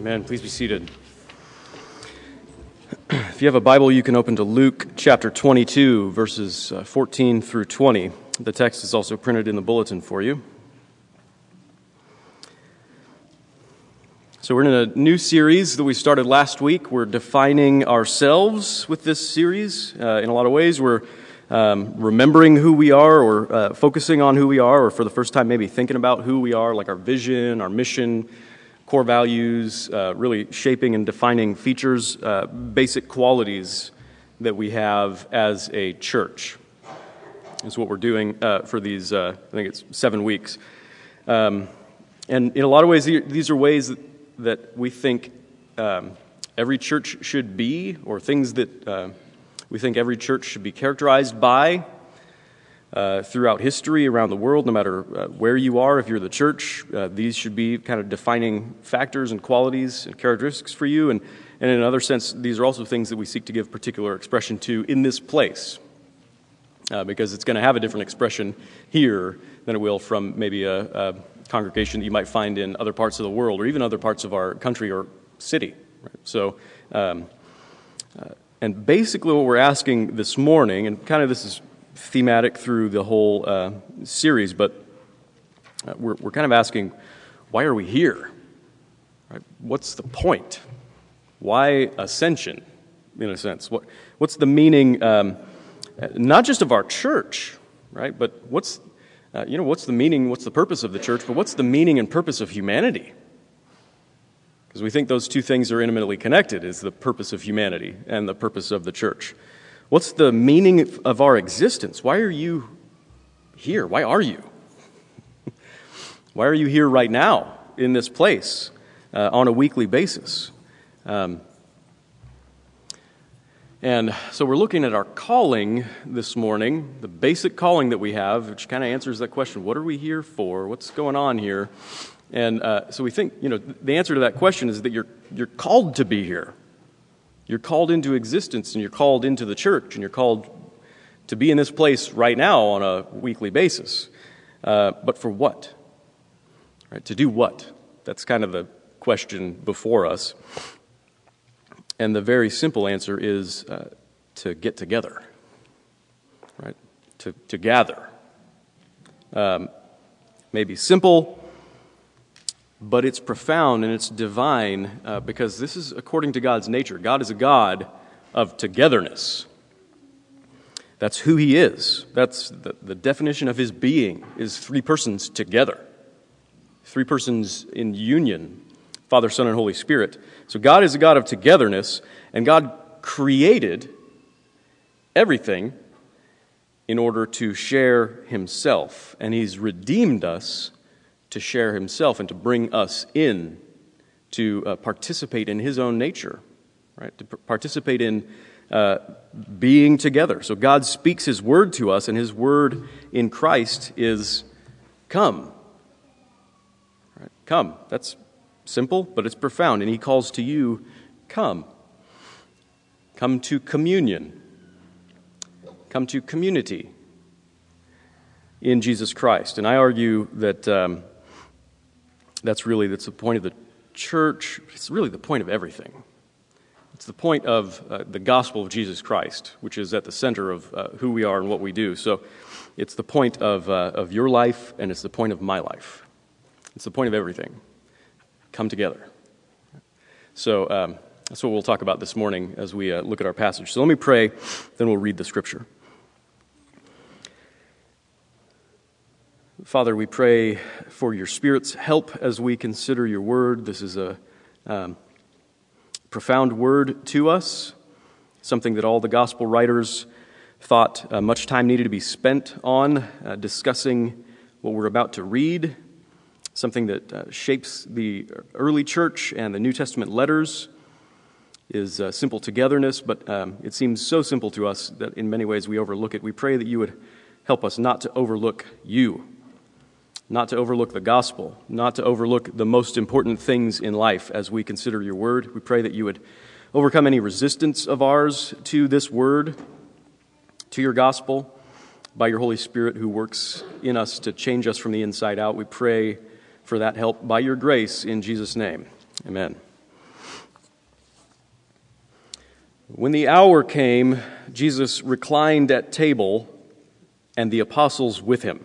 Amen. Please be seated. If you have a Bible, you can open to Luke chapter 22, verses uh, 14 through 20. The text is also printed in the bulletin for you. So, we're in a new series that we started last week. We're defining ourselves with this series. Uh, in a lot of ways, we're um, remembering who we are or uh, focusing on who we are, or for the first time, maybe thinking about who we are, like our vision, our mission, core values, uh, really shaping and defining features, uh, basic qualities that we have as a church. Is what we're doing uh, for these, uh, I think it's seven weeks. Um, and in a lot of ways, these are ways that, we think um, every church should be, or things that uh, we think every church should be characterized by uh, throughout history around the world, no matter uh, where you are, if you're the church, uh, these should be kind of defining factors and qualities and characteristics for you. And, and in another sense, these are also things that we seek to give particular expression to in this place, uh, because it's going to have a different expression here than it will from maybe a, a, congregation that you might find in other parts of the world or even other parts of our country or city. Right? So, um, uh, and basically, what we're asking this morning, and kind of this is thematic through the whole uh, series, but uh, we're, we're kind of asking, why are we here? Right? What's the point? Why ascension, in a sense? What, what's the meaning, um, not just of our church, right? But what's, uh, you know, what's the meaning, what's the purpose of the church, but what's the meaning and purpose of humanity? Because we think those two things are intimately connected, is the purpose of humanity and the purpose of the church. What's the meaning of our existence? Why are you here? Why are you? Why are you here right now in this place uh, on a weekly basis? Um, and so we're looking at our calling this morning, the basic calling that we have, which kind of answers that question what are we here for? What's going on here? And uh, so we think, you know, the answer to that question is that you're, you're called to be here. You're called into existence and you're called into the church and you're called to be in this place right now on a weekly basis. Uh, but for what? Right, to do what? That's kind of the question before us. And the very simple answer is uh, to get together, right? To, to gather. Um, maybe simple, but it's profound and it's divine uh, because this is according to God's nature. God is a God of togetherness. That's who He is. That's the, the definition of His being is three persons together, three persons in union Father, Son, and Holy Spirit. So God is a God of togetherness, and God created everything in order to share Himself. And He's redeemed us to share himself and to bring us in to uh, participate in his own nature, right? To participate in uh, being together. So God speaks his word to us, and his word in Christ is come. Right? Come. That's simple, but it's profound. And he calls to you, come. Come to communion. Come to community in Jesus Christ. And I argue that. Um, that's really that's the point of the church. It's really the point of everything. It's the point of uh, the gospel of Jesus Christ, which is at the center of uh, who we are and what we do. So it's the point of, uh, of your life, and it's the point of my life. It's the point of everything. Come together. So um, that's what we'll talk about this morning as we uh, look at our passage. So let me pray, then we'll read the scripture. Father, we pray for your Spirit's help as we consider your word. This is a um, profound word to us, something that all the gospel writers thought uh, much time needed to be spent on uh, discussing what we're about to read, something that uh, shapes the early church and the New Testament letters. Is uh, simple togetherness, but um, it seems so simple to us that in many ways we overlook it. We pray that you would help us not to overlook you not to overlook the gospel, not to overlook the most important things in life as we consider your word. We pray that you would overcome any resistance of ours to this word, to your gospel, by your Holy Spirit who works in us to change us from the inside out. We pray for that help by your grace in Jesus' name. Amen. When the hour came, Jesus reclined at table and the apostles with him.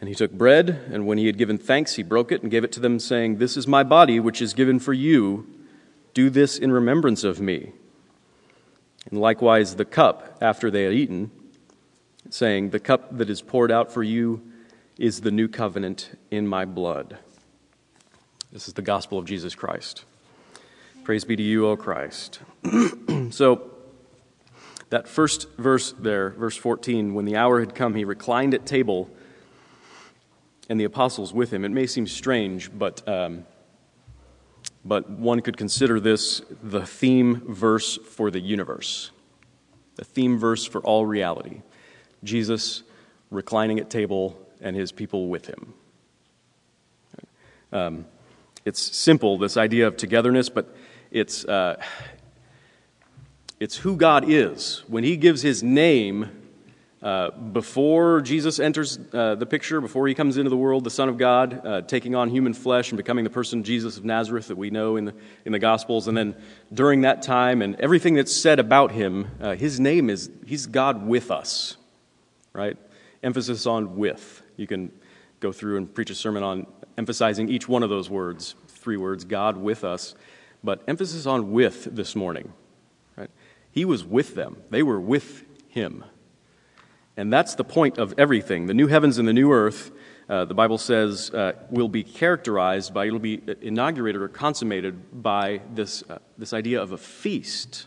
And he took bread, and when he had given thanks, he broke it and gave it to them, saying, This is my body, which is given for you. Do this in remembrance of me. And likewise the cup after they had eaten, saying, The cup that is poured out for you is the new covenant in my blood. This is the gospel of Jesus Christ. Praise be to you, O Christ. so, that first verse there, verse 14, when the hour had come, he reclined at table and the apostles with him. It may seem strange, but, um, but one could consider this the theme verse for the universe, the theme verse for all reality. Jesus reclining at table and his people with him. Um, it's simple, this idea of togetherness, but it's, uh, it's who God is. When he gives his name, uh, before Jesus enters uh, the picture, before he comes into the world, the Son of God, uh, taking on human flesh and becoming the person Jesus of Nazareth that we know in the, in the Gospels, and then during that time and everything that's said about him, uh, his name is, he's God with us, right? Emphasis on with. You can go through and preach a sermon on emphasizing each one of those words, three words, God with us, but emphasis on with this morning, right? He was with them, they were with him. And that's the point of everything. The new heavens and the new earth, uh, the Bible says, uh, will be characterized by, it'll be inaugurated or consummated by this, uh, this idea of a feast.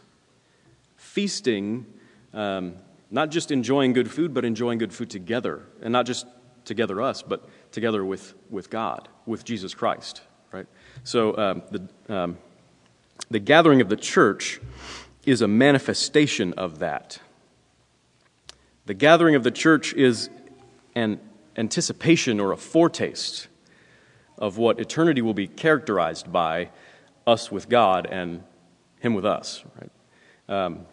Feasting, um, not just enjoying good food, but enjoying good food together. And not just together us, but together with, with God, with Jesus Christ, right? So um, the, um, the gathering of the church is a manifestation of that. The gathering of the church is an anticipation or a foretaste of what eternity will be characterized by us with God and Him with us. Right? Um,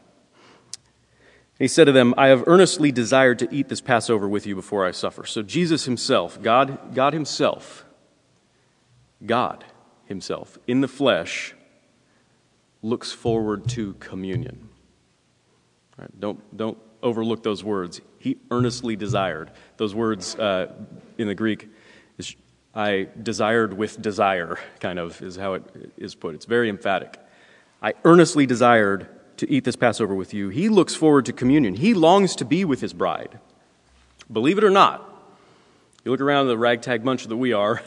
he said to them, I have earnestly desired to eat this Passover with you before I suffer. So Jesus Himself, God, God Himself, God Himself in the flesh, looks forward to communion. Right? Don't, don't overlook those words. He earnestly desired. Those words uh, in the Greek is I desired with desire, kind of, is how it is put. It's very emphatic. I earnestly desired to eat this Passover with you. He looks forward to communion. He longs to be with his bride. Believe it or not, you look around the ragtag bunch that we are,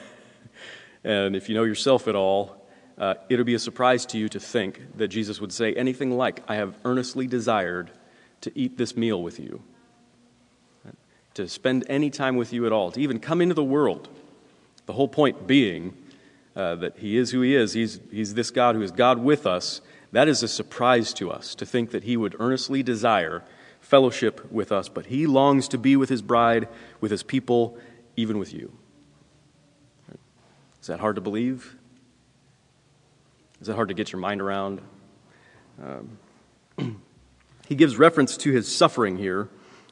and if you know yourself at all, uh, it'll be a surprise to you to think that Jesus would say anything like, I have earnestly desired to eat this meal with you, to spend any time with you at all, to even come into the world. The whole point being uh, that He is who He is. He's, he's this God who is God with us. That is a surprise to us to think that He would earnestly desire fellowship with us, but He longs to be with His bride, with His people, even with you. Is that hard to believe? Is that hard to get your mind around? Um, He gives reference to his suffering here.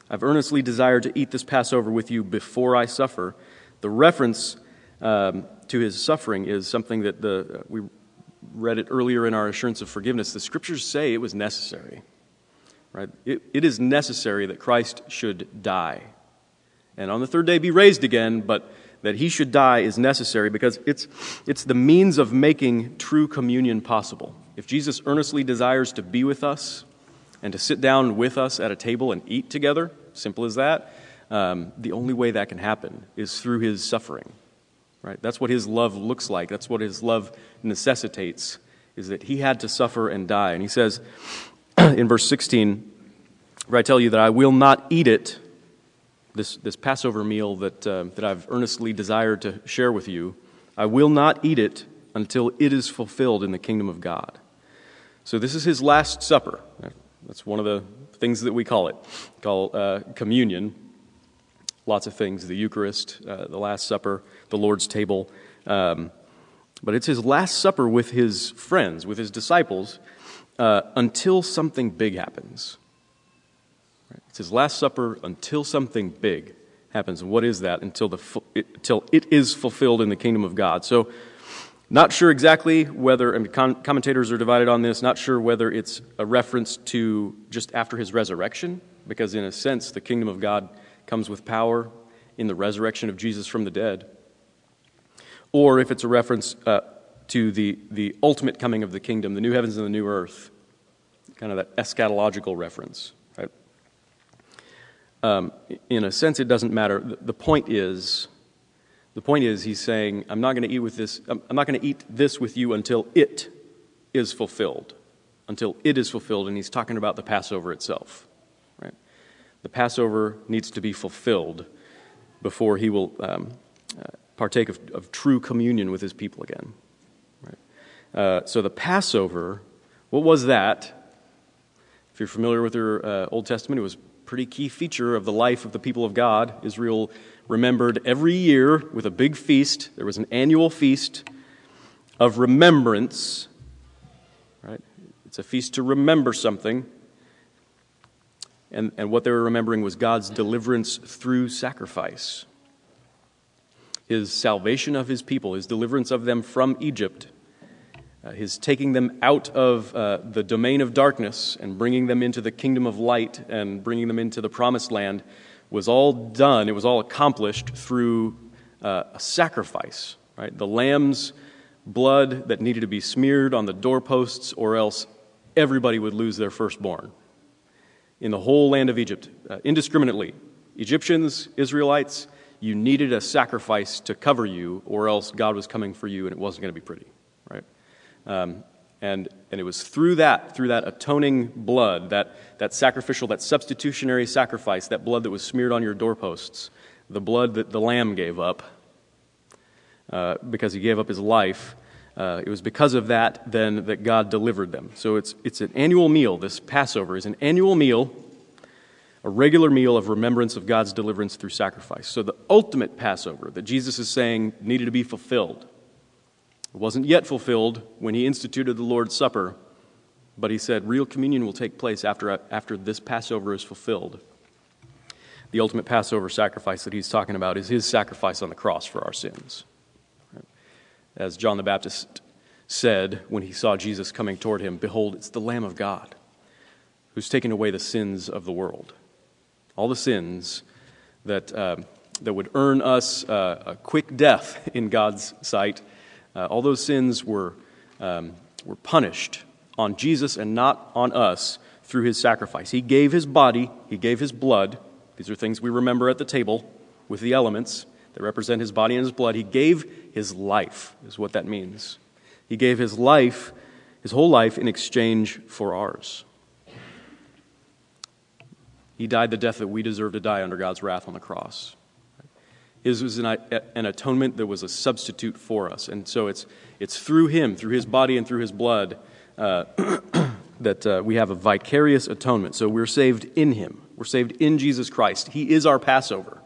I've earnestly desired to eat this Passover with you before I suffer. The reference um, to his suffering is something that the, uh, we read it earlier in our assurance of forgiveness. The scriptures say it was necessary. Right? It, it is necessary that Christ should die. And on the third day be raised again, but that he should die is necessary because it's, it's the means of making true communion possible. If Jesus earnestly desires to be with us, and to sit down with us at a table and eat together, simple as that, um, the only way that can happen is through his suffering. Right? That's what his love looks like. That's what his love necessitates, is that he had to suffer and die. And he says in verse 16, where I tell you that I will not eat it, this, this Passover meal that, uh, that I've earnestly desired to share with you, I will not eat it until it is fulfilled in the kingdom of God. So this is his last supper. That's one of the things that we call it, call uh, communion. Lots of things the Eucharist, uh, the Last Supper, the Lord's table. Um, but it's his Last Supper with his friends, with his disciples, uh, until something big happens. It's his Last Supper until something big happens. What is that? Until, the, until it is fulfilled in the kingdom of God. So, not sure exactly whether, commentators are divided on this, not sure whether it's a reference to just after his resurrection, because in a sense, the kingdom of God comes with power in the resurrection of Jesus from the dead, or if it's a reference uh, to the, the ultimate coming of the kingdom, the new heavens and the new earth, kind of that eschatological reference. Right? Um, in a sense, it doesn't matter. The point is, the point is, he's saying, I'm not going to eat with this, I'm not going to eat this with you until it is fulfilled. Until it is fulfilled, and he's talking about the Passover itself. Right? The Passover needs to be fulfilled before he will um, uh, partake of, of, true communion with his people again. Right? Uh, so the Passover, what was that? If you're familiar with your uh, Old Testament, it was a pretty key feature of the life of the people of God. Israel remembered every year with a big feast. There was an annual feast of remembrance. Right? It's a feast to remember something. And, and what they were remembering was God's deliverance through sacrifice. His salvation of his people, his deliverance of them from Egypt, uh, his taking them out of uh, the domain of darkness and bringing them into the kingdom of light and bringing them into the promised land was all done, it was all accomplished through uh, a sacrifice, right? The lamb's blood that needed to be smeared on the doorposts, or else everybody would lose their firstborn in the whole land of Egypt, uh, indiscriminately. Egyptians, Israelites, you needed a sacrifice to cover you, or else God was coming for you and it wasn't going to be pretty, right? Um, and, and it was through that, through that atoning blood, that, that sacrificial, that substitutionary sacrifice, that blood that was smeared on your doorposts, the blood that the lamb gave up, uh, because he gave up his life. Uh, it was because of that then that God delivered them. So it's, it's an annual meal. This Passover is an annual meal, a regular meal of remembrance of God's deliverance through sacrifice. So the ultimate Passover that Jesus is saying needed to be fulfilled it wasn't yet fulfilled when he instituted the Lord's Supper, but he said real communion will take place after, after this Passover is fulfilled. The ultimate Passover sacrifice that he's talking about is his sacrifice on the cross for our sins. As John the Baptist said when he saw Jesus coming toward him, Behold, it's the Lamb of God who's taken away the sins of the world. All the sins that, uh, that would earn us uh, a quick death in God's sight uh, all those sins were, um, were punished on Jesus and not on us through his sacrifice. He gave his body, he gave his blood. These are things we remember at the table with the elements that represent his body and his blood. He gave his life, is what that means. He gave his life, his whole life, in exchange for ours. He died the death that we deserve to die under God's wrath on the cross. His was an, an, atonement that was a substitute for us. And so it's, it's through him, through his body and through his blood, uh, that uh, we have a vicarious atonement. So we're saved in him. We're saved in Jesus Christ. He is our Passover.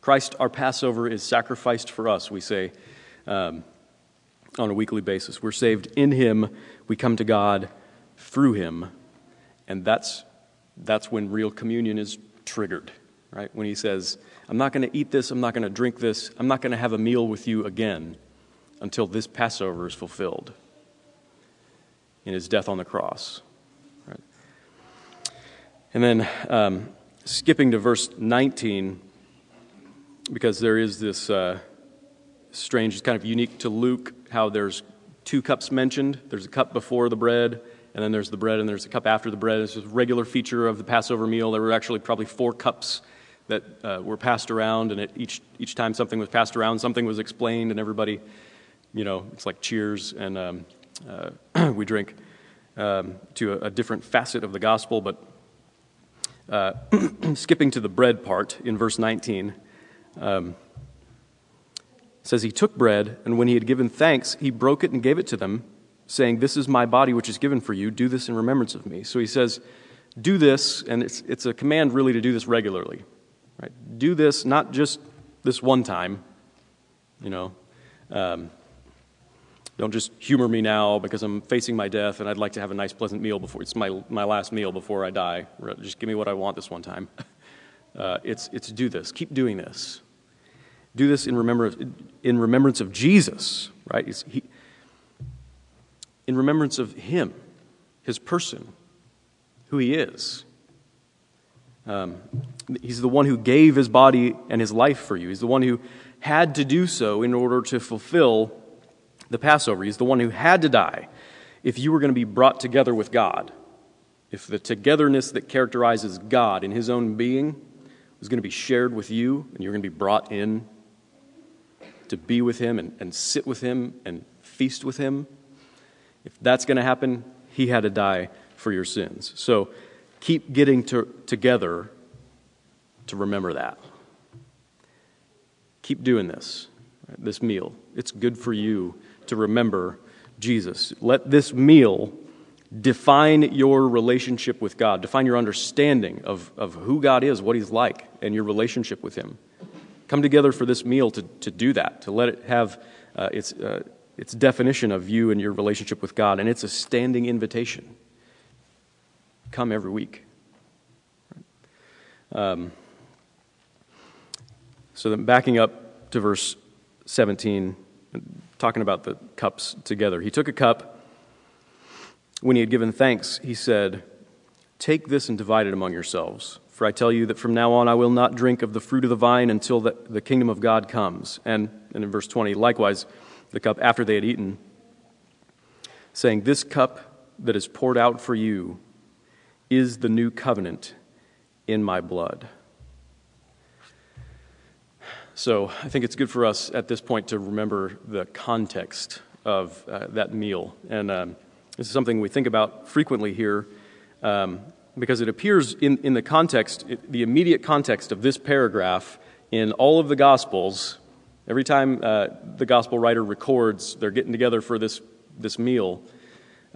Christ, our Passover, is sacrificed for us, we say um, on a weekly basis. We're saved in him. We come to God through him. And that's, that's when real communion is triggered, right? When he says, I'm not going to eat this, I'm not going to drink this, I'm not going to have a meal with you again until this Passover is fulfilled in his death on the cross. Right? And then um, skipping to verse 19, because there is this uh, strange, it's kind of unique to Luke how there's two cups mentioned. There's a cup before the bread, and then there's the bread, and there's a cup after the bread. It's a regular feature of the Passover meal. There were actually probably four cups that uh, were passed around, and it, each, each time something was passed around, something was explained, and everybody, you know, it's like cheers, and um, uh, we drink um, to a, a, different facet of the gospel. But uh, skipping to the bread part in verse 19, um, says, He took bread, and when he had given thanks, he broke it and gave it to them, saying, This is my body which is given for you. Do this in remembrance of me. So he says, do this, and it's, it's a command really to do this regularly. Right? Do this not just this one time, you know. Um, don't just humor me now because I'm facing my death and I'd like to have a nice, pleasant meal before it's my, my last meal before I die. Just give me what I want this one time. Uh, it's, it's do this. Keep doing this. Do this in remembrance, in remembrance of Jesus, right? He, in remembrance of Him, His person, who He is. Um, he's the one who gave His body and His life for you. He's the one who had to do so in order to fulfill the Passover. He's the one who had to die if you were going to be brought together with God. If the togetherness that characterizes God in His own being was going to be shared with you and you're going to be brought in to be with Him and, and sit with Him and feast with Him, if that's going to happen, He had to die for your sins. So keep getting to, together to remember that. Keep doing this, right, this meal. It's good for you to remember Jesus. Let this meal define your relationship with God, define your understanding of, of who God is, what He's like, and your relationship with Him. Come together for this meal to, to do that, to let it have uh, its, uh, its definition of you and your relationship with God. And it's a standing invitation. Come every week. Um, so then, backing up to verse 17 talking about the cups together. He took a cup. When he had given thanks, he said, Take this and divide it among yourselves. For I tell you that from now on I will not drink of the fruit of the vine until the, the kingdom of God comes. And, and in verse 20, likewise, the cup after they had eaten, saying, This cup that is poured out for you is the new covenant in my blood. So I think it's good for us at this point to remember the context of uh, that meal. And um, this is something we think about frequently here um, because it appears in, in the context, the immediate context of this paragraph in all of the Gospels. Every time uh, the Gospel writer records they're getting together for this, this meal,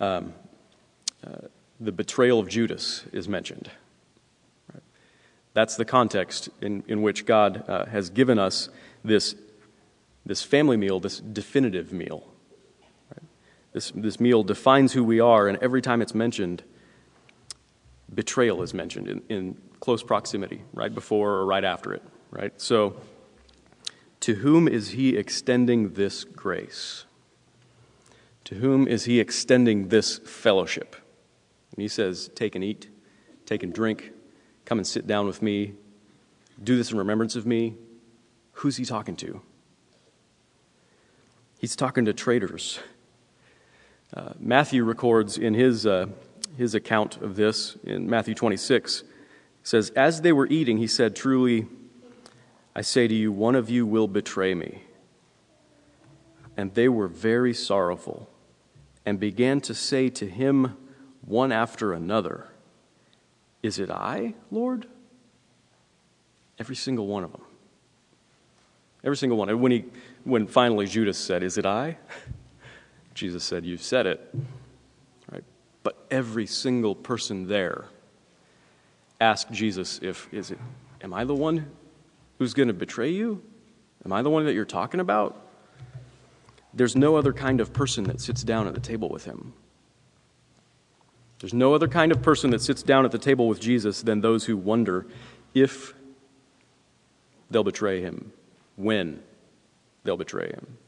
um, uh, the betrayal of Judas is mentioned. That's the context in, in which God uh, has given us this, this family meal, this definitive meal. This, this meal defines who we are, and every time it's mentioned, betrayal is mentioned in, in close proximity, right before or right after it. Right? So, to whom is he extending this grace? To whom is he extending this fellowship? And he says, Take and eat, take and drink. Come and sit down with me. Do this in remembrance of me. Who's he talking to? He's talking to traitors. Uh, Matthew records in his, uh, his account of this in Matthew 26 says, As they were eating, he said, Truly, I say to you, one of you will betray me. And they were very sorrowful and began to say to him one after another, is it I, Lord? Every single one of them. Every single one. And when, he, when finally Judas said, Is it I? Jesus said, You've said it. Right? But every single person there asked Jesus if, Is it, Am I the one who's going to betray you? Am I the one that you're talking about? There's no other kind of person that sits down at the table with him. There's no other kind of person that sits down at the table with Jesus than those who wonder if they'll betray him, when they'll betray him,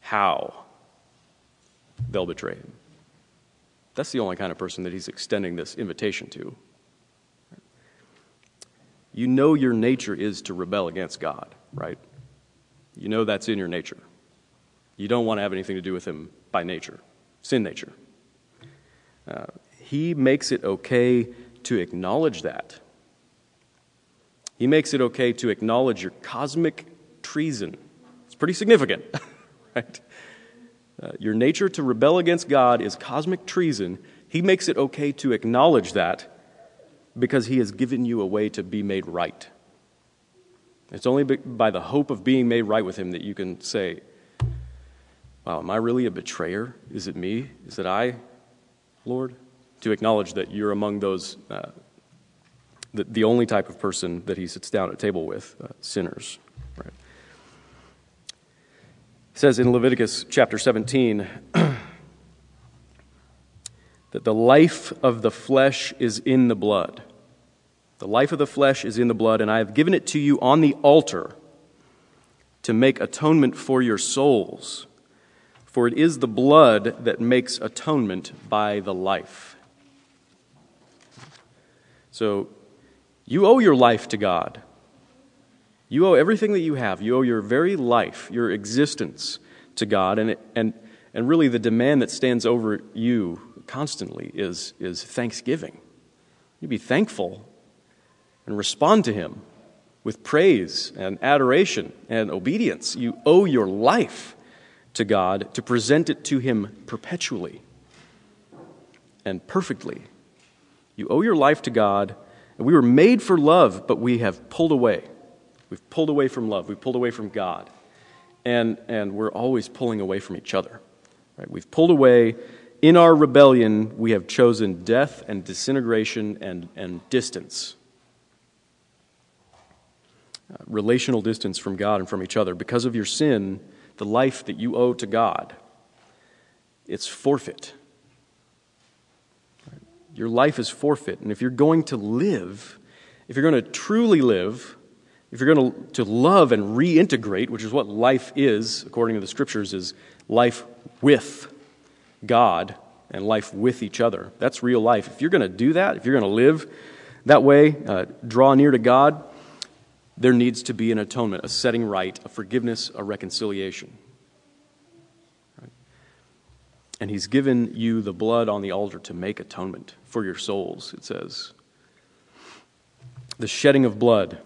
how they'll betray him. That's the only kind of person that he's extending this invitation to. You know your nature is to rebel against God, right? You know that's in your nature. You don't want to have anything to do with him by nature, sin nature. Uh, he makes it okay to acknowledge that. He makes it okay to acknowledge your cosmic treason. It's pretty significant, right? Uh, your nature to rebel against God is cosmic treason. He makes it okay to acknowledge that because He has given you a way to be made right. It's only by the hope of being made right with Him that you can say, Wow, am I really a betrayer? Is it me? Is it I, Lord? To acknowledge that you're among those, uh, the, the only type of person that he sits down at table with, uh, sinners. Right? It says in Leviticus chapter 17 that the life of the flesh is in the blood. The life of the flesh is in the blood, and I have given it to you on the altar to make atonement for your souls. For it is the blood that makes atonement by the life. So you owe your life to God. You owe everything that you have. You owe your very life, your existence to God. And, and, and really, the demand that stands over you constantly is, is thanksgiving. You be thankful and respond to Him with praise and adoration and obedience. You owe your life to God to present it to Him perpetually and perfectly. You owe your life to God, and we were made for love, but we have pulled away. We've pulled away from love, we've pulled away from God, and, and we're always pulling away from each other. Right? We've pulled away. In our rebellion, we have chosen death and disintegration and, and distance. Uh, relational distance from God and from each other. Because of your sin, the life that you owe to God, it's forfeit. Your life is forfeit. And if you're going to live, if you're going to truly live, if you're going to, to love and reintegrate, which is what life is, according to the scriptures, is life with God and life with each other. That's real life. If you're going to do that, if you're going to live that way, uh, draw near to God, there needs to be an atonement, a setting right, a forgiveness, a reconciliation. And He's given you the blood on the altar to make atonement for your souls, it says. The shedding of blood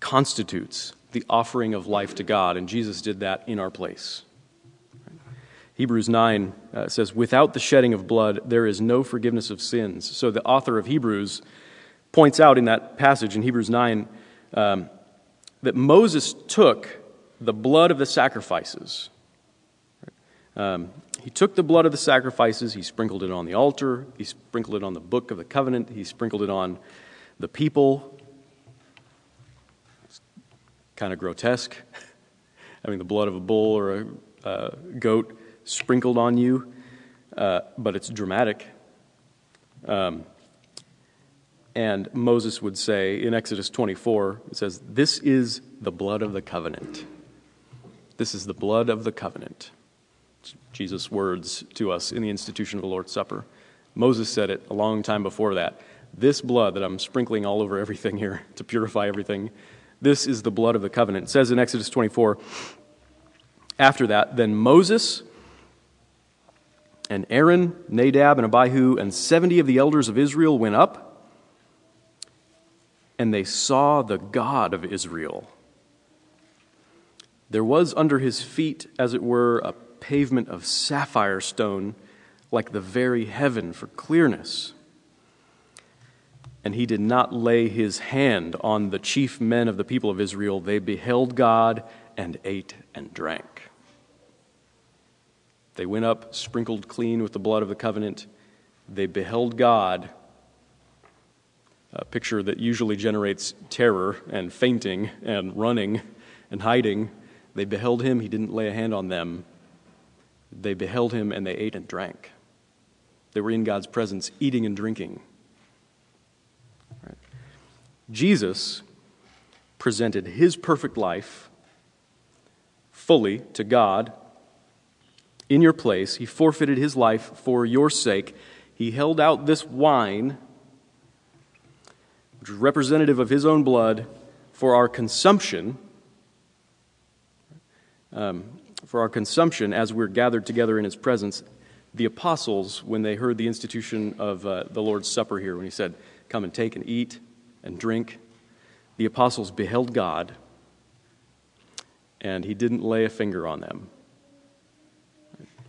constitutes the offering of life to God, and Jesus did that in our place. Hebrews 9 uh, says, Without the shedding of blood, there is no forgiveness of sins. So the author of Hebrews points out in that passage in Hebrews 9 um, that Moses took the blood of the sacrifices. Um, he took the blood of the sacrifices, he sprinkled it on the altar, he sprinkled it on the book of the covenant, he sprinkled it on the people. It's kind of grotesque, having the blood of a bull or a uh, goat sprinkled on you, uh, but it's dramatic. Um, and Moses would say in Exodus 24, it says, This is the blood of the covenant. This is the blood of the covenant. Jesus' words to us in the institution of the Lord's Supper. Moses said it a long time before that. This blood that I'm sprinkling all over everything here to purify everything, this is the blood of the covenant. It says in Exodus 24, after that, then Moses and Aaron, Nadab, and Abihu, and 70 of the elders of Israel went up and they saw the God of Israel. There was under his feet, as it were, a pavement of sapphire stone, like the very heaven for clearness. And he did not lay his hand on the chief men of the people of Israel. They beheld God and ate and drank. They went up, sprinkled clean with the blood of the covenant. They beheld God a picture that usually generates terror and fainting and running and hiding. They beheld him, he didn't lay a hand on them. They beheld him and they ate and drank. They were in God's presence, eating and drinking. Right. Jesus presented his perfect life fully to God in your place. He forfeited his life for your sake. He held out this wine which is representative of his own blood, for our consumption, um, for our consumption as we're gathered together in his presence. The apostles, when they heard the institution of uh, the Lord's Supper here, when he said, Come and take and eat and drink, the apostles beheld God, and he didn't lay a finger on them.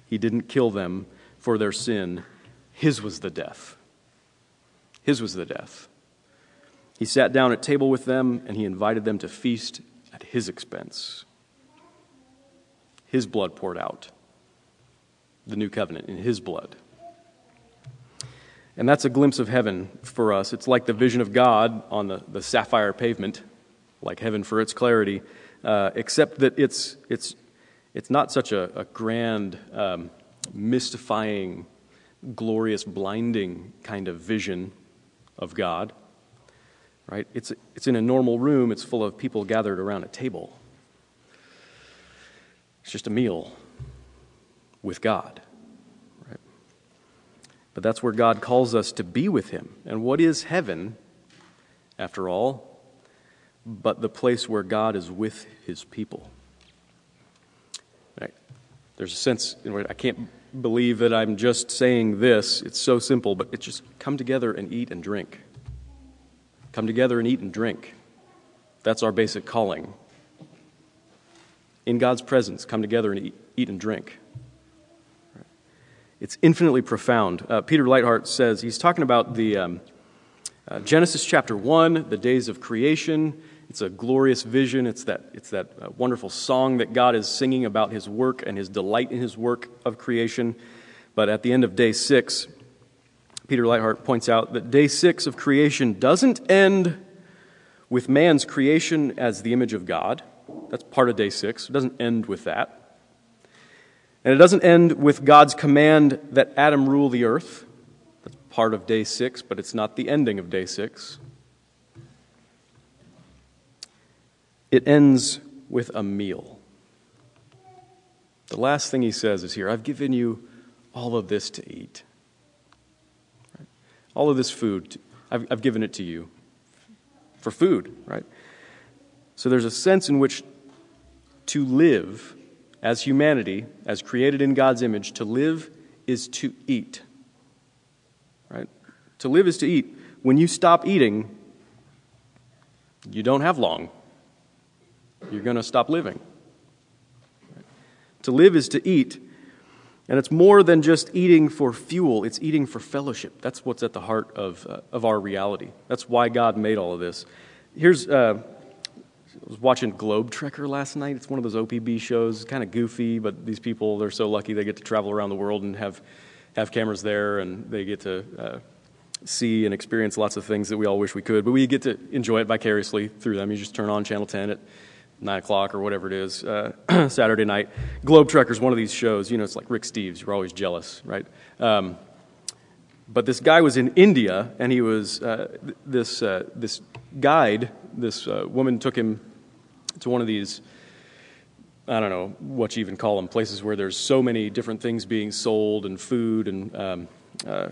He didn't kill them for their sin. His was the death. His was the death. He sat down at table with them and he invited them to feast at his expense. His blood poured out, the new covenant in his blood. And that's a glimpse of heaven for us. It's like the vision of God on the, the sapphire pavement, like heaven for its clarity, uh, except that it's, it's, it's not such a, a grand, um, mystifying, glorious, blinding kind of vision of God. Right? It's, it's in a normal room, it's full of people gathered around a table. It's just a meal with God. Right? But that's where God calls us to be with Him. And what is heaven, after all, but the place where God is with His people? Right? There's a sense, in which I can't believe that I'm just saying this. It's so simple, but it's just come together and eat and drink. Come together and eat and drink. That's our basic calling. In God's presence, come together and eat, eat and drink. It's infinitely profound. Uh, Peter Leithart says he's talking about the um, uh, Genesis chapter 1, the days of creation. It's a glorious vision. It's that, it's that uh, wonderful song that God is singing about his work and his delight in his work of creation. But at the end of day six, Peter Leithart points out that day six of creation doesn't end with man's creation as the image of God. That's part of day six. It doesn't end with that. And it doesn't end with God's command that Adam rule the earth. That's part of day six, but it's not the ending of day six. It ends with a meal. The last thing he says is here I've given you all of this to eat. All of this food, I've, I've given it to you for food, right? So there's a sense in which to live as humanity, as created in God's image, to live is to eat. Right? To live is to eat. When you stop eating, you don't have long. You're going to stop living. To live is to eat. And it's more than just eating for fuel, it's eating for fellowship. That's what's at the heart of, uh, of our reality. That's why God made all of this. Here's. Uh, I was watching Globe Trekker last night. It's one of those OPB shows, kind of goofy, but these people, they're so lucky they get to travel around the world and have, have cameras there, and they get to uh, see and experience lots of things that we all wish we could. But we get to enjoy it vicariously through them. You just turn on Channel 10 at 9 o'clock or whatever it is, uh, Saturday night. Globe Trekker is one of these shows. You know, it's like Rick Steves. You're always jealous, right? Um, but this guy was in India, and he was uh, this uh, this guide. This uh, woman took him to one of these, I don't know what you even call them, places where there's so many different things being sold and food and um, uh,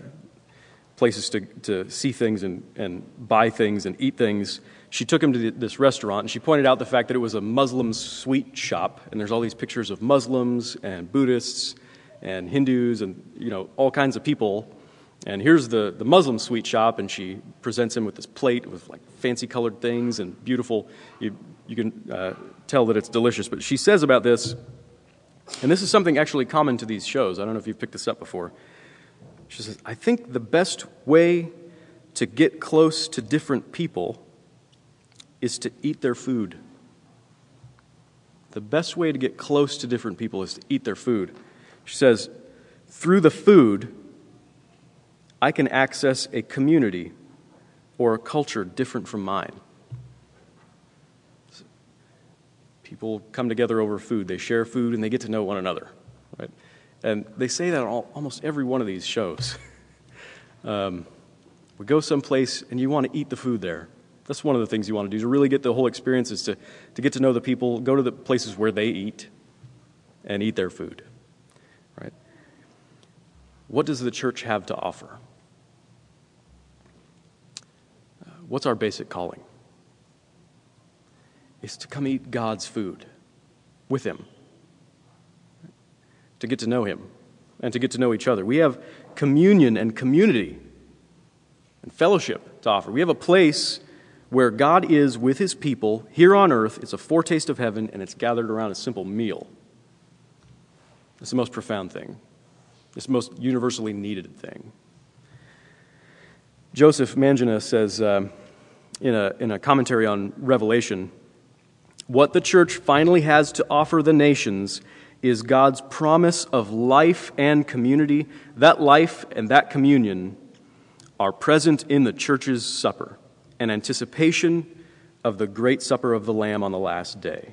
places to, to see things and, and buy things and eat things. She took him to the, this restaurant and she pointed out the fact that it was a Muslim sweet shop and there's all these pictures of Muslims and Buddhists and Hindus and you know all kinds of people and here's the, the Muslim sweet shop, and she presents him with this plate with like fancy colored things and beautiful. You, you can uh, tell that it's delicious. But she says about this, and this is something actually common to these shows. I don't know if you've picked this up before. She says, I think the best way to get close to different people is to eat their food. The best way to get close to different people is to eat their food. She says, through the food, I can access a community or a culture different from mine. People come together over food, they share food, and they get to know one another. Right? And they say that on almost every one of these shows. um, we go someplace and you want to eat the food there. That's one of the things you want to do to really get the whole experience is to, to get to know the people, go to the places where they eat and eat their food. Right? What does the church have to offer? What's our basic calling? Is to come eat God's food with Him, to get to know Him, and to get to know each other. We have communion and community and fellowship to offer. We have a place where God is with His people here on earth. It's a foretaste of heaven, and it's gathered around a simple meal. It's the most profound thing, it's the most universally needed thing. Joseph Mangina says uh, in, a, in a commentary on Revelation what the church finally has to offer the nations is God's promise of life and community. That life and that communion are present in the church's supper, an anticipation of the great supper of the Lamb on the last day.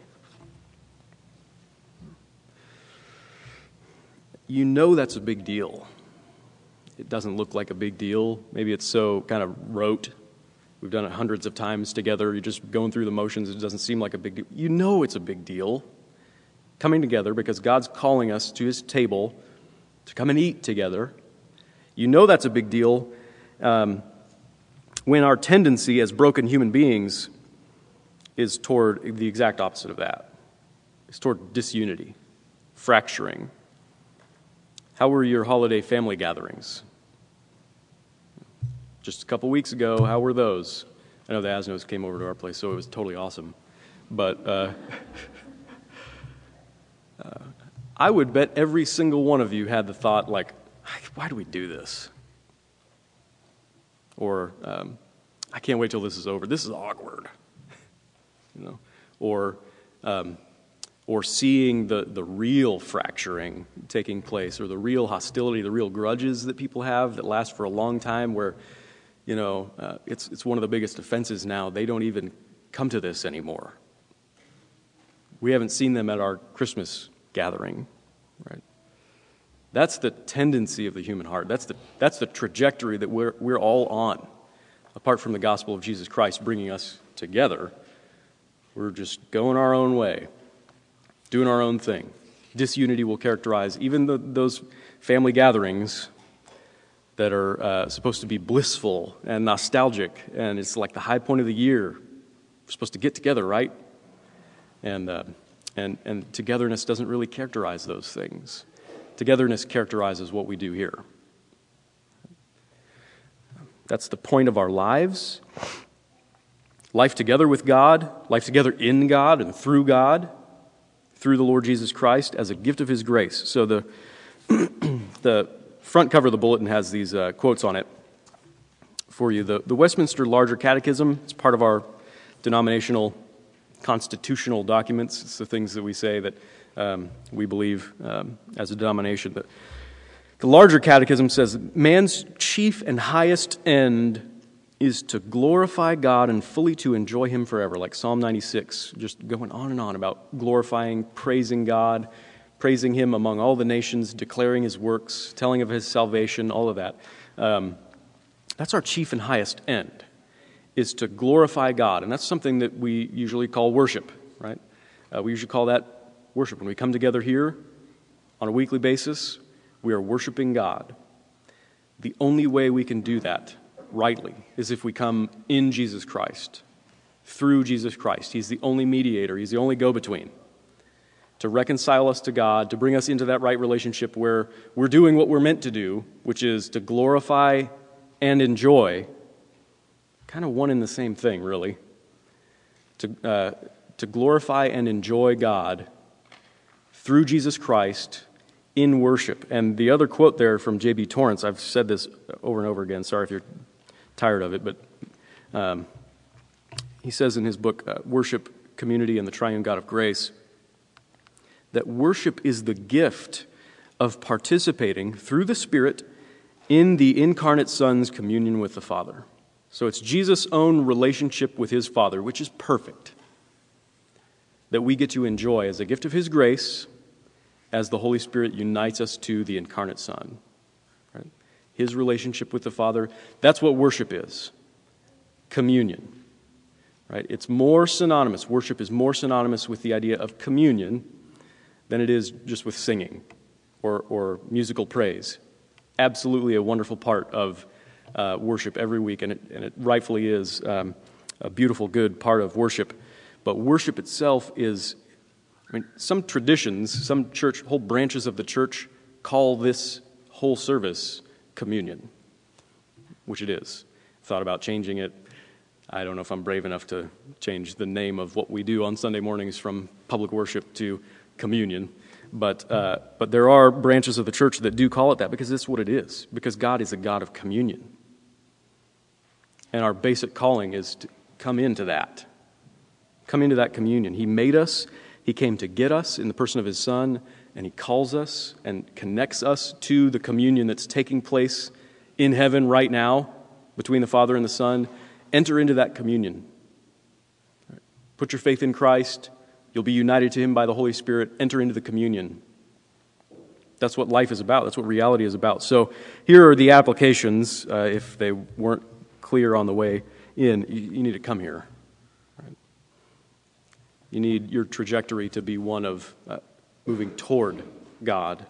You know that's a big deal. It doesn't look like a big deal. Maybe it's so kind of rote. We've done it hundreds of times together. You're just going through the motions. It doesn't seem like a big deal. You know it's a big deal. Coming together because God's calling us to his table to come and eat together. You know that's a big deal um, when our tendency as broken human beings is toward the exact opposite of that. It's toward disunity, fracturing. How were your holiday family gatherings? Just a couple weeks ago, how were those? I know the Asnos came over to our place, so it was totally awesome. But uh, uh, I would bet every single one of you had the thought, like, why do we do this? Or, um, I can't wait till this is over. This is awkward. you know? Or, um, or seeing the, the real fracturing taking place, or the real hostility, the real grudges that people have that last for a long time, where, you know, uh, it's, it's one of the biggest offenses now. They don't even come to this anymore. We haven't seen them at our Christmas gathering, right? That's the tendency of the human heart. That's the, that's the trajectory that we're, we're all on. Apart from the gospel of Jesus Christ bringing us together, we're just going our own way, doing our own thing. Disunity will characterize even the, those family gatherings that are uh, supposed to be blissful and nostalgic, and it's like the high point of the year. We're supposed to get together, right? And, uh, and, and togetherness doesn't really characterize those things. Togetherness characterizes what we do here. That's the point of our lives. Life together with God, life together in God and through God, through the Lord Jesus Christ as a gift of His grace. So the, the front cover of the bulletin has these uh, quotes on it for you. The, the Westminster Larger Catechism is part of our denominational constitutional documents. It's the things that we say that um, we believe um, as a denomination. But the larger catechism says man's chief and highest end is to glorify God and fully to enjoy Him forever, like Psalm 96, just going on and on about glorifying, praising God, praising Him among all the nations, declaring His works, telling of His salvation, all of that. Um, that's our chief and highest end, is to glorify God. And that's something that we usually call worship, right? Uh, we usually call that worship. When we come together here on a weekly basis, we are worshiping God. The only way we can do that rightly is if we come in Jesus Christ, through Jesus Christ. He's the only mediator, He's the only go between to reconcile us to God, to bring us into that right relationship where we're doing what we're meant to do, which is to glorify and enjoy. Kind of one in the same thing, really. To, uh, to glorify and enjoy God through Jesus Christ in worship. And the other quote there from J.B. Torrance, I've said this over and over again. Sorry if you're tired of it, but um, he says in his book, uh, Worship, Community, and the Triune God of Grace, that worship is the gift of participating through the Spirit in the incarnate Son's communion with the Father. So it's Jesus' own relationship with his Father, which is perfect, that we get to enjoy as a gift of his grace as the Holy Spirit unites us to the incarnate Son. Right? His relationship with the Father, that's what worship is communion. Right? It's more synonymous. Worship is more synonymous with the idea of communion than it is just with singing or, or musical praise. Absolutely a wonderful part of uh, worship every week, and it, and it rightfully is um, a beautiful, good part of worship. But worship itself is I mean, some traditions, some church, whole branches of the church call this whole service communion, which it is. Thought about changing it. I don't know if I'm brave enough to change the name of what we do on Sunday mornings from public worship to communion. But, uh, but there are branches of the church that do call it that because it's what it is, because God is a God of communion. And our basic calling is to come into that. Come into that communion. He made us he came to get us in the person of His Son, and He calls us and connects us to the communion that's taking place in heaven right now between the Father and the Son. Enter into that communion. Put your faith in Christ. You'll be united to Him by the Holy Spirit. Enter into the communion. That's what life is about. That's what reality is about. So here are the applications, uh, if they weren't clear on the way in. You, you need to come here. Right? You need your trajectory to be one of uh, moving toward God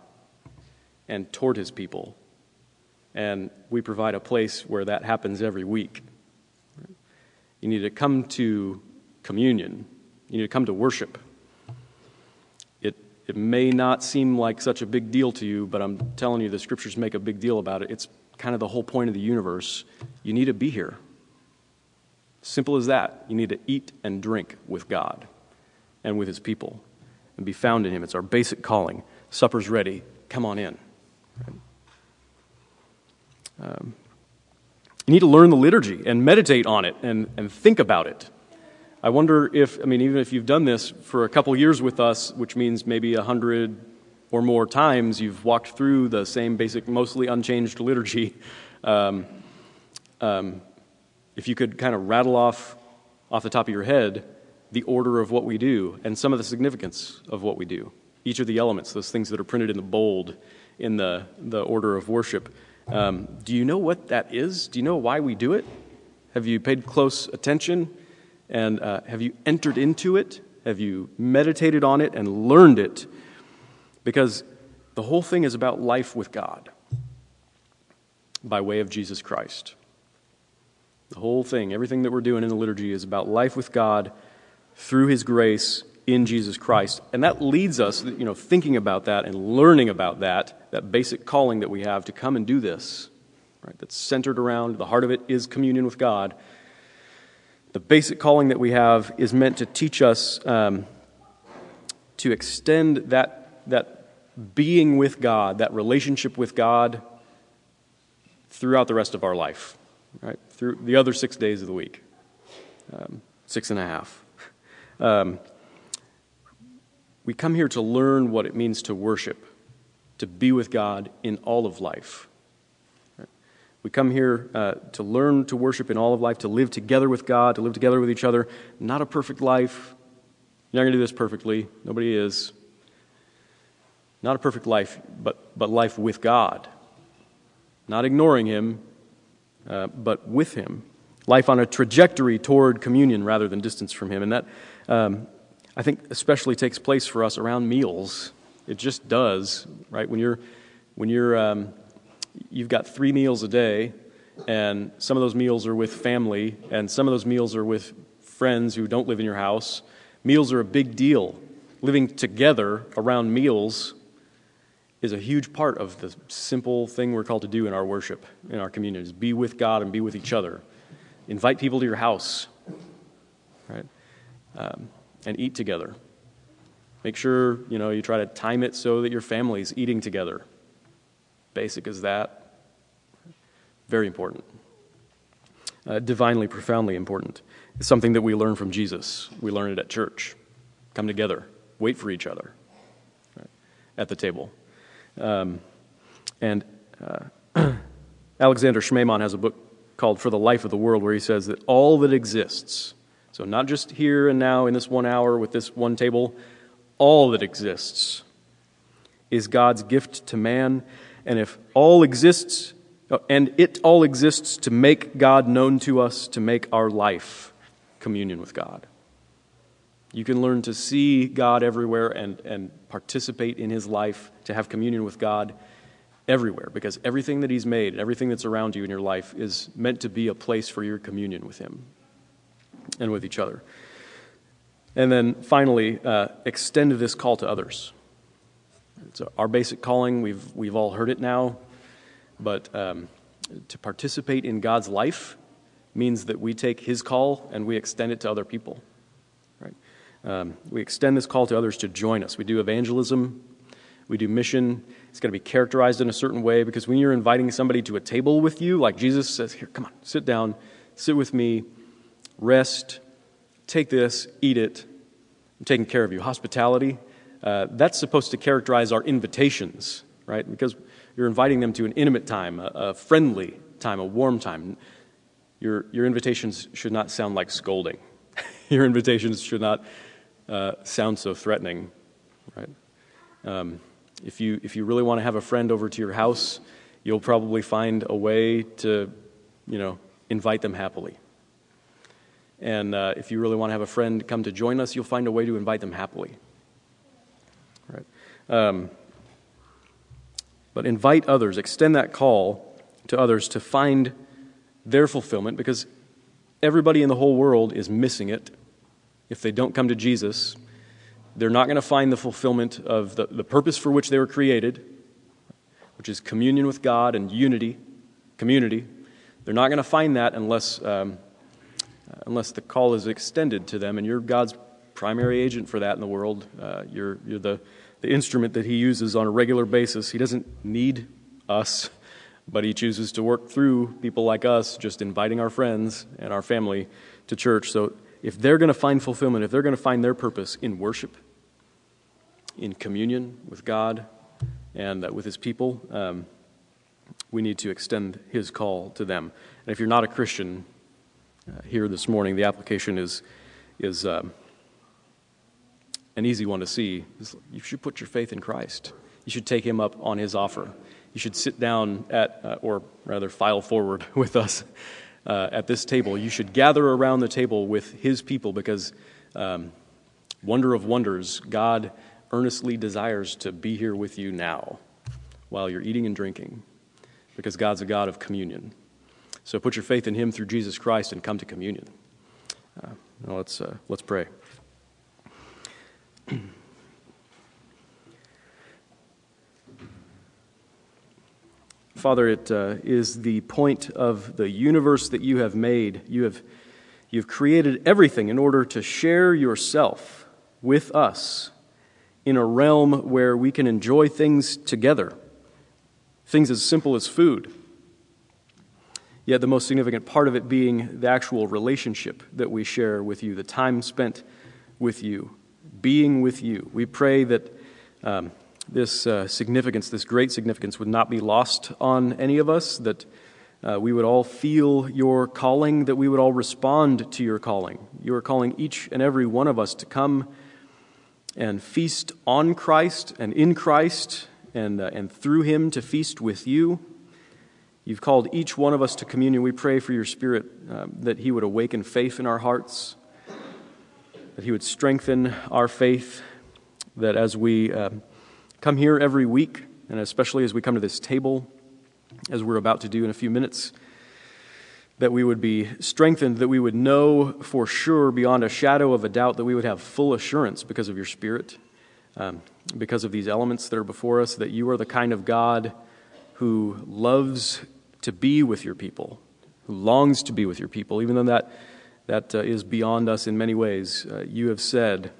and toward His people. And we provide a place where that happens every week. You need to come to communion, you need to come to worship. It, it may not seem like such a big deal to you, but I'm telling you, the scriptures make a big deal about it. It's kind of the whole point of the universe. You need to be here. Simple as that. You need to eat and drink with God and with His people and be found in Him. It's our basic calling. Supper's ready. Come on in. Um, you need to learn the liturgy and meditate on it and, and think about it. I wonder if, I mean, even if you've done this for a couple years with us, which means maybe a hundred or more times you've walked through the same basic, mostly unchanged liturgy, um, um, if you could kind of rattle off off the top of your head the order of what we do and some of the significance of what we do. Each of the elements, those things that are printed in the bold in the, the order of worship. Um, do you know what that is? Do you know why we do it? Have you paid close attention? And uh, have you entered into it? Have you meditated on it and learned it? Because the whole thing is about life with God by way of Jesus Christ. The whole thing, everything that we're doing in the liturgy is about life with God through His grace in Jesus Christ. And that leads us, you know, thinking about that and learning about that, that basic calling that we have to come and do this, right? That's centered around, the heart of it is communion with God. The basic calling that we have is meant to teach us um, to extend that, that being with God, that relationship with God, throughout the rest of our life, right? Through the other six days of the week, um, six and a half. Um, we come here to learn what it means to worship, to be with God in all of life. We come here uh, to learn to worship in all of life, to live together with God, to live together with each other. Not a perfect life. You're not going to do this perfectly. Nobody is. Not a perfect life, but, but life with God. Not ignoring Him, uh, but with Him. Life on a trajectory toward communion rather than distance from Him. And that, um, I think especially takes place for us around meals. It just does, right? When you're, when you're, um, you've got three meals a day, and some of those meals are with family, and some of those meals are with friends who don't live in your house. Meals are a big deal. Living together around meals is a huge part of the simple thing we're called to do in our worship, in our communities: be with God and be with each other. Invite people to your house, right? Um, and eat together. Make sure, you know, you try to time it so that your family's eating together. Basic as that. Very important. Uh, divinely, profoundly important. It's something that we learn from Jesus. We learn it at church. Come together, wait for each other right, at the table. Um, and uh, Alexander Schmemann has a book called For the Life of the World where he says that all that exists so, not just here and now in this one hour with this one table, all that exists is God's gift to man. And if all exists, and it all exists to make God known to us, to make our life communion with God. You can learn to see God everywhere and, and participate in His life, to have communion with God everywhere, because everything that He's made, and everything that's around you in your life, is meant to be a place for your communion with Him and with each other. And then finally, uh, extend this call to others. It's our basic calling. We've, we've all heard it now. But um, to participate in God's life means that we take His call and we extend it to other people. Right? Um, we extend this call to others to join us. We do evangelism, we do mission. It's going to be characterized in a certain way because when you're inviting somebody to a table with you, like Jesus says, Here, come on, sit down, sit with me rest, take this, eat it, I'm taking care of you. Hospitality, uh, that's supposed to characterize our invitations, right? Because you're inviting them to an intimate time, a, a friendly time, a warm time. Your, your invitations should not sound like scolding. your invitations should not uh, sound so threatening, right? Um, if, you, if you really want to have a friend over to your house, you'll probably find a way to, you know, invite them happily. And uh, if you really want to have a friend come to join us, you'll find a way to invite them happily. Right? Um, but invite others, extend that call to others to find their fulfillment because everybody in the whole world is missing it. If they don't come to Jesus, they're not going to find the fulfillment of the, the purpose for which they were created, which is communion with God and unity, community. They're not going to find that unless, um, unless the call is extended to them, and you're God's primary agent for that in the world. Uh, you're, you're the, the instrument that He uses on a regular basis. He doesn't need us but he chooses to work through people like us, just inviting our friends and our family to church. So if they're going to find fulfillment, if they're going to find their purpose in worship, in communion with God and uh, with his people, um, we need to extend his call to them. And if you're not a Christian uh, here this morning, the application is, is um, an easy one to see. You should put your faith in Christ. You should take him up on his offer you should sit down at, uh, or rather, file forward with us uh, at this table. You should gather around the table with His people because, um, wonder of wonders, God earnestly desires to be here with you now while you're eating and drinking because God's a God of communion. So put your faith in Him through Jesus Christ and come to communion. Uh, let's, uh, let's pray. Father, it uh, is the point of the universe that you have made. You have you've created everything in order to share yourself with us in a realm where we can enjoy things together, things as simple as food. Yet the most significant part of it being the actual relationship that we share with you, the time spent with you, being with you. We pray that. Um, this uh, significance, this great significance, would not be lost on any of us, that uh, we would all feel your calling, that we would all respond to your calling. You are calling each and every one of us to come and feast on Christ and in Christ and, uh, and through Him to feast with you. You've called each one of us to communion. We pray for your Spirit uh, that He would awaken faith in our hearts, that He would strengthen our faith, that as we uh, come here every week, and especially as we come to this table, as we're about to do in a few minutes, that we would be strengthened, that we would know for sure, beyond a shadow of a doubt, that we would have full assurance because of your Spirit, um, because of these elements that are before us, that you are the kind of God who loves to be with your people, who longs to be with your people, even though that, that uh, is beyond us in many ways. Uh, you have said,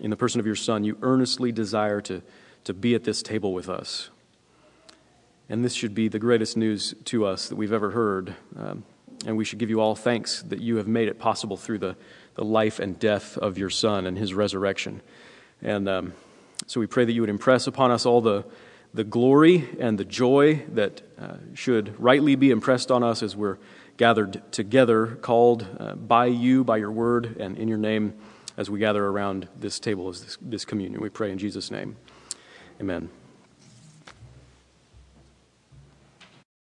in the person of your Son, you earnestly desire to to be at this table with us. And this should be the greatest news to us that we've ever heard. Um, and we should give you all thanks that you have made it possible through the, the life and death of your Son and his resurrection. And um, so we pray that you would impress upon us all the, the glory and the joy that uh, should rightly be impressed on us as we're gathered together, called uh, by you, by your word, and in your name as we gather around this table as this, this communion. We pray in Jesus' name. Amen.